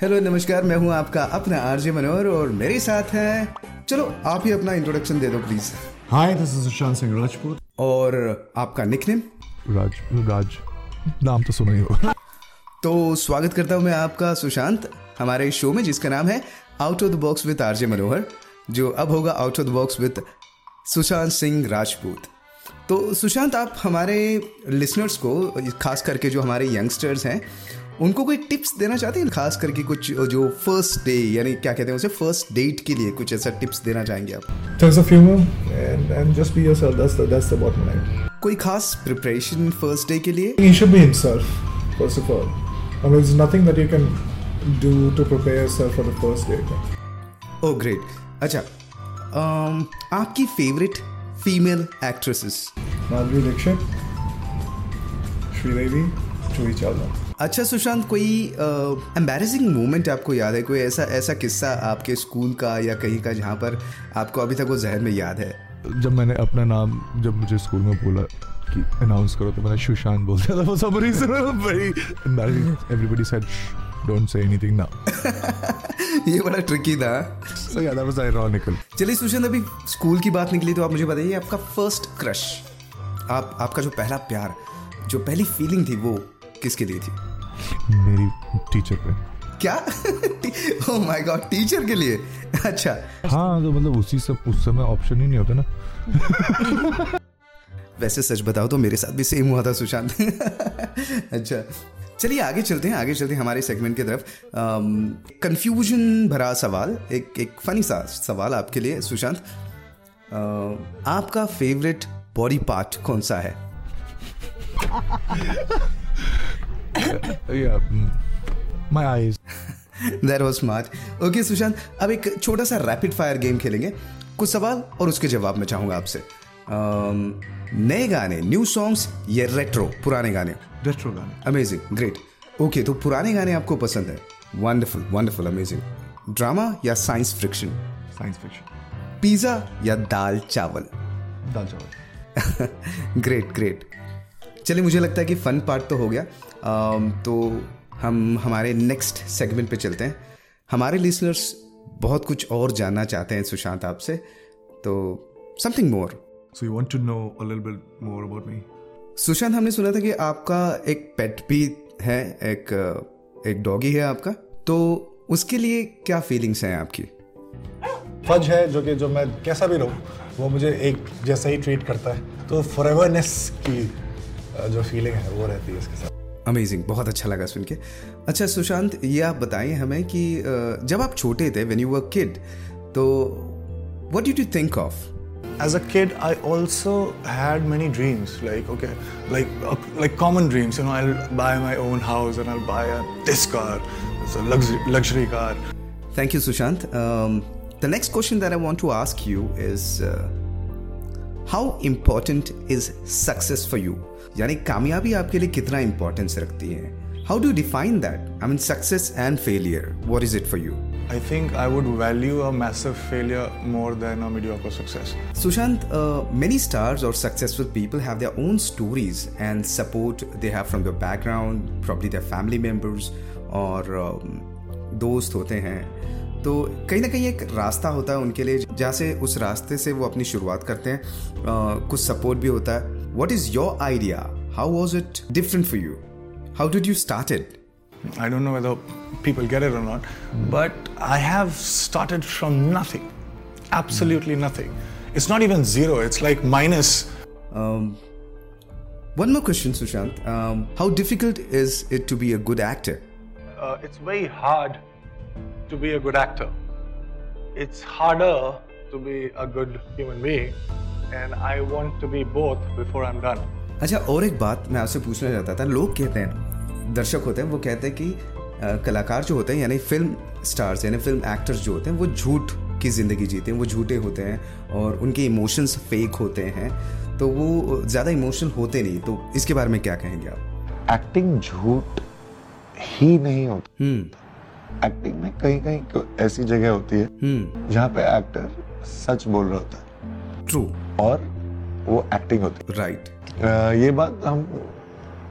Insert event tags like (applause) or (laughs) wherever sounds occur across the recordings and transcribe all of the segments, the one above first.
Hello नमस्कार मैं हूँ आपका अपना आरजे मनोहर और मेरे साथ हैं। चलो आप ही अपना इंट्रोडक्शन दे दो please hi this is Sushant Singh Rajput और आपका निकनेम राज राज नाम तो सुना ही होगा। तो स्वागत करता हूँ मैं आपका सुशांत हमारे शो में जिसका नाम है out of the box with RJ Manohar जो अब होगा out of the box with Sushant Singh Rajput. तो सुशांत आप हमारे लिसनर्स को खास करके जो हमारे यंगस्टर्स हैं उनको कोई टिप्स देना चाहते हैं? खास करके कुछ जो फ़र्स्ट डे यानी क्या कहते हैं उसे फ़र्स्ट डेट के लिए कुछ ऐसा टिप्स देना चाहेंगे आप? Of humour and and just be yourself that's the that's the bottom line कोई खास प्रिपरेशन फ़र्स्ट डे के लिए? Be himself first of all. I mean there's nothing that you can do to prepare yourself for the first date. Oh great अच्छा um, आपकी favourite female actresses Madhuri Dixit Sridevi Juhi Chawla अच्छा सुशांत कोई embarrassing moment आपको याद है? कोई ऐसा ऐसा किस्सा आपके स्कूल का या कहीं का जहाँ पर आपको अभी तक वो जहन में याद है? जब मैंने अपना नाम जब मुझे स्कूल में बोला कि अनाउंस करो तो मैंने सुशांत बोल दिया था। वो सब reason very embarrassing everybody said don't say anything now ये बड़ा ट्रिकी था। सो या दैट वाज आयरॉनिकल चलिए सुशांत अभी स्कूल की बात निकली तो आप मुझे बताइए आपका फ़र्स्ट क्रश आप आपका जो पहला प्यार जो पहली फीलिंग थी वो किसके लिए थी? मेरी टीचर पे। क्या? ओह माय गॉड टीचर के लिए? अच्छा। हाँ तो मतलब उसी सब उस समय ऑप्शन ही नहीं होता ना। (laughs) वैसे सच बताओ तो मेरे साथ भी सेम हुआ था सुशांत। (laughs) अच्छा। चलिए आगे चलते हैं आगे चलते हैं हमारे सेगमेंट की तरफ़। कंफ्यूजन भरा सवाल एक एक फनी सा सवाल आपके लिए सुशांत। आपका फेवरेट बॉडी पार्ट कौन सा है? (laughs) (laughs) yeah. My eyes. That was smart okay Sushant अब एक छोटा सा रैपिड फायर गेम खेलेंगे। कुछ सवाल और उसके जवाब मैं चाहूँगा आपसे। अम, नए गाने न्यू सॉन्ग्स या रेट्रो पुराने गाने? रेट्रो गाने। अमेजिंग ग्रेट ओके तो पुराने गाने आपको पसंद है। वंडरफुल वंडरफुल अमेजिंग ड्रामा या science friction science fiction pizza या दाल चावल? दाल चावल। (laughs) ग्रेट ग्रेट चलिए मुझे लगता है कि फन पार्ट तो हो गया। तो हम हमारे नेक्स्ट सेगमेंट पे चलते हैं। हमारे लिसनर्स बहुत कुछ और जानना चाहते हैं सुशांत आपसे तो something more so you want to know a little bit more about me? Sushant हमने सुना था कि आपका एक पेट भी है एक एक डॉगी है आपका। तो उसके लिए क्या फीलिंग्स हैं आपकी? फज है जो कि जो मैं कैसा भी रहूँ वो मुझे एक जैसा ही ट्रीट करता है। तो फॉरएवरनेस की जो फीलिंग है वो रहती है इसके साथ। अमेजिंग बहुत अच्छा लगा सुन के अच्छा सुशांत ये आप बताइए हमें कि जब आप छोटे थे व्हेन यू वर किड तो what did you think of as a kid i also had many dreams like okay like uh, like common dreams you know i'll buy my own house and i'll buy a, this car it's a luxury luxury car Thank you, Sushant. Um, the next question that I want to ask you is uh, how important is success for you? यानी कामयाबी आपके लिए कितना importance रखती है how do define that I mean success and failure what is it for you i think i would value a massive failure more than a mediocre success Sushant, uh, many stars or successful people have their own stories and support they have from their background, probably their family members और um, दोस्त होते हैं तो कहीं ना कहीं एक रास्ता होता है उनके लिए जहाँ से उस रास्ते से वो अपनी शुरुआत करते हैं uh, कुछ सपोर्ट भी होता है what is your idea how was it different for you how did you started i don't know whether people get it or not but i have started from nothing absolutely nothing it's not even zero it's like minus Um, one more question, Sushant. Um, how difficult is it to be a good actor? uh, it's very hard to be a good actor. It's harder to be a good human being, and I want to be both before I'm done. अच्छा और एक बात मैं आपसे पूछना चाहता था। लोग कहते हैं दर्शक होते हैं वो कहते हैं कि कलाकार जो होते हैं यानी फ़िल्म स्टार्स यानी फ़िल्म एक्टर्स जो होते हैं वो झूठ की ज़िंदगी जीते हैं वो झूठे होते हैं और उनके इमोशंस फेक होते हैं। तो वो ज़्यादा इमोशनल होते नहीं। तो इसके बारे में क्या कहेंगे आप? एक्टिंग झूठ ही नहीं होती। हम्म। एक्टिंग में कहीं कहीं को- ऐसी जगह होती है हम्म। जहाँ पे एक्टर सच बोल रहा होता है। ट्रू और वो एक्टिंग होती है। राइट अ, ये बात हम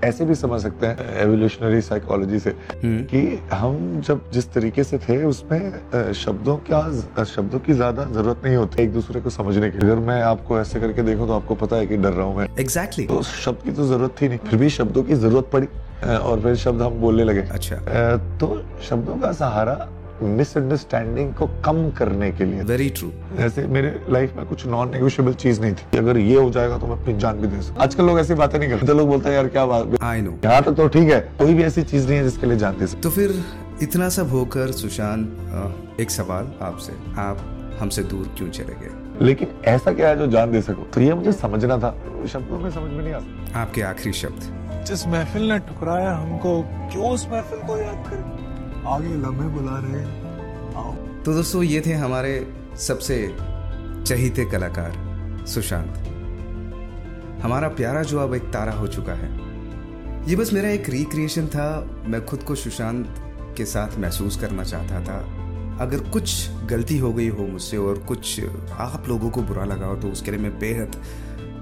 ऐसे भी समझ सकते हैं एवोल्यूशनरी साइकोलॉजी से कि हम जब जिस तरीके से थे उसमें शब्दों क्या शब्दों की ज़्यादा ज़रूरत नहीं होती एक दूसरे को समझने की। अगर मैं आपको ऐसे करके देखूँ तो आपको पता है कि डर रहा हूँ मैं। Exactly exactly. तो शब्द की तो ज़रूरत थी नहीं। फिर भी शब्दों की ज़रूरत पड़ी और फिर शब्द हम बोलने लगे। अच्छा। तो शब्दों का सहारा मिसअंडरस्टैंडिंग को कम करने के लिए। वेरी ट्रू जैसे मेरे लाइफ में कुछ नॉन नेगोशियबल चीज़ नहीं थी। अगर ये हो जाएगा तो मैं अपनी जान भी दे सकता। आजकल लोग ऐसी बातें नहीं करते। तो लोग बोलते हैं यार क्या बात आई नो यहाँ तक तो ठीक है। कोई भी ऐसी चीज़ नहीं है जिसके लिए जान दे सकते। तो फिर इतना सब होकर सुशांत एक सवाल आपसे। आप हमसे दूर क्यों चले गए? लेकिन ऐसा क्या है जो जान दे सको? तो ये मुझे समझना था। शब्दों में समझ में नहीं आता। आपके आखिरी शब्द। जिस महफिल ने ठुकराया हमको क्यों उस महफिल को याद करें? आगे लम्हे बुला रहे आओ। तो दोस्तों, ये थे हमारे सबसे चहीते कलाकार सुशांत। हमारा प्यारा जो अब एक तारा हो चुका है। ये बस मेरा एक रिक्रिएशन था। मैं खुद को सुशांत के साथ महसूस करना चाहता था। अगर कुछ गलती हो गई हो मुझसे और कुछ आप लोगों को बुरा लगा हो तो उसके लिए मैं बेहद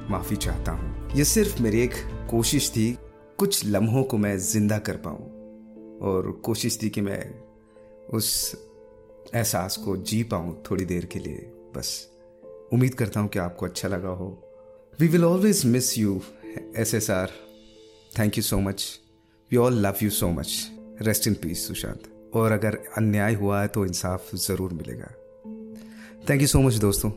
माफ़ी चाहता हूँ। ये सिर्फ़ मेरी एक कोशिश थी। कुछ लम्हों को मैं ज़िंदा कर पाऊँ। और कोशिश थी कि मैं उस एहसास को जी पाऊँ थोड़ी देर के लिए। बस उम्मीद करता हूँ कि आपको अच्छा लगा हो। We will always miss you S S R thank you so much we all love you so much rest in peace Sushant और अगर अन्याय हुआ है तो इंसाफ ज़रूर मिलेगा। थैंक यू सो मच दोस्तों.